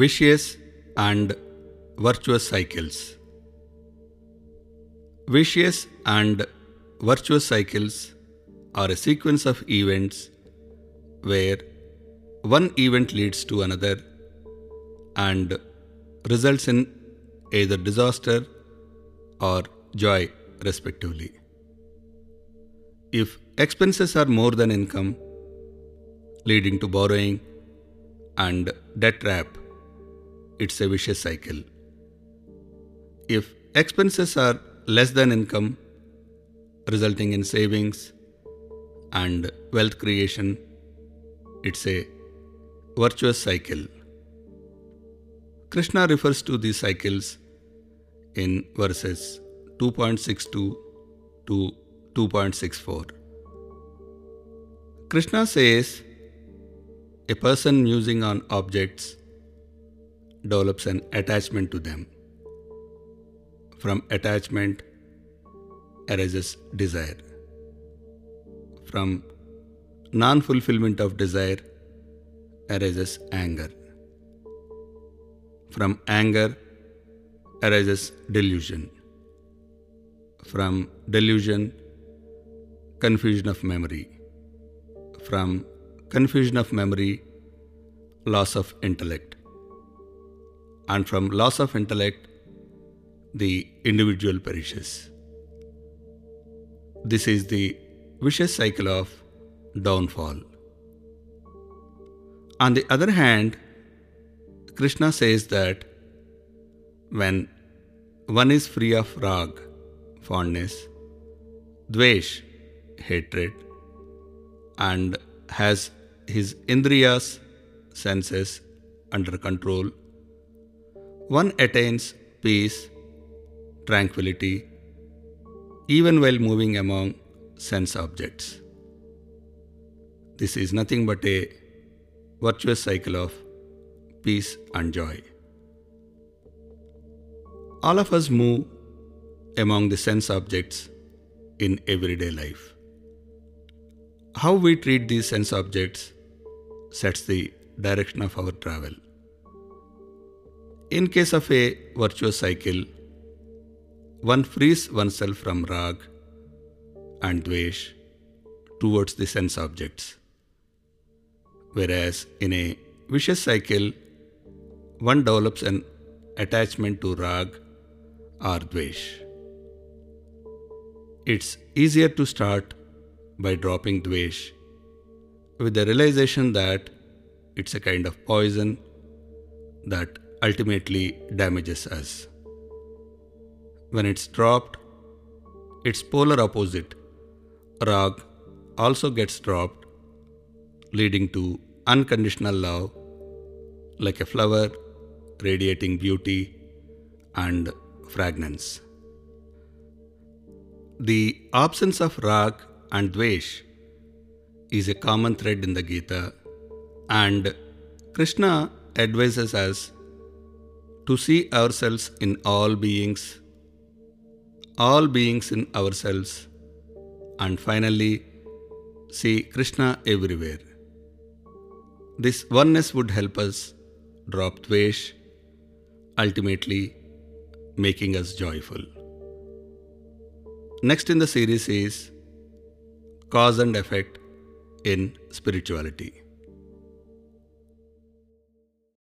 Vicious and virtuous cycles. Vicious and virtuous cycles are a sequence of events where one event leads to another and results in either disaster or joy, respectively. If expenses are more than income, leading to borrowing and debt trap, it's a vicious cycle. If expenses are less than income, resulting in savings and wealth creation, it's a virtuous cycle. Krishna refers to these cycles in verses 2.62 to 2.64. Krishna says a person musing on objects develops an attachment to them. From attachment arises desire. From non fulfillment of desire arises anger. From anger arises delusion. From delusion, confusion of memory. From confusion of memory, loss of intellect. And from loss of intellect, the individual perishes. This is the vicious cycle of downfall. On the other hand, Krishna says that when one is free of rag, fondness, dvesh, hatred, and has his indriyas, senses, under control, one attains peace, tranquility, even while moving among sense objects. This is nothing but a virtuous cycle of peace and joy. All of us move among the sense objects in everyday life. How we treat these sense objects sets the direction of our travel. In case of a virtuous cycle, one frees oneself from rag and dvesh towards the sense objects. Whereas in a vicious cycle, one develops an attachment to rag or dvesh. It's easier to start by dropping dvesh with the realization that it's a kind of poison that ultimately damages us. When it's dropped, its polar opposite, rag, also gets dropped, leading to unconditional love, like a flower radiating beauty and fragrance. The absence of rag and dvesh is a common thread in the Gita, and Krishna advises us to see ourselves in all beings, all beings in ourselves, and finally see Krishna everywhere. This oneness would help us drop dvesh, ultimately making us joyful. Next in the series is cause and effect in spirituality.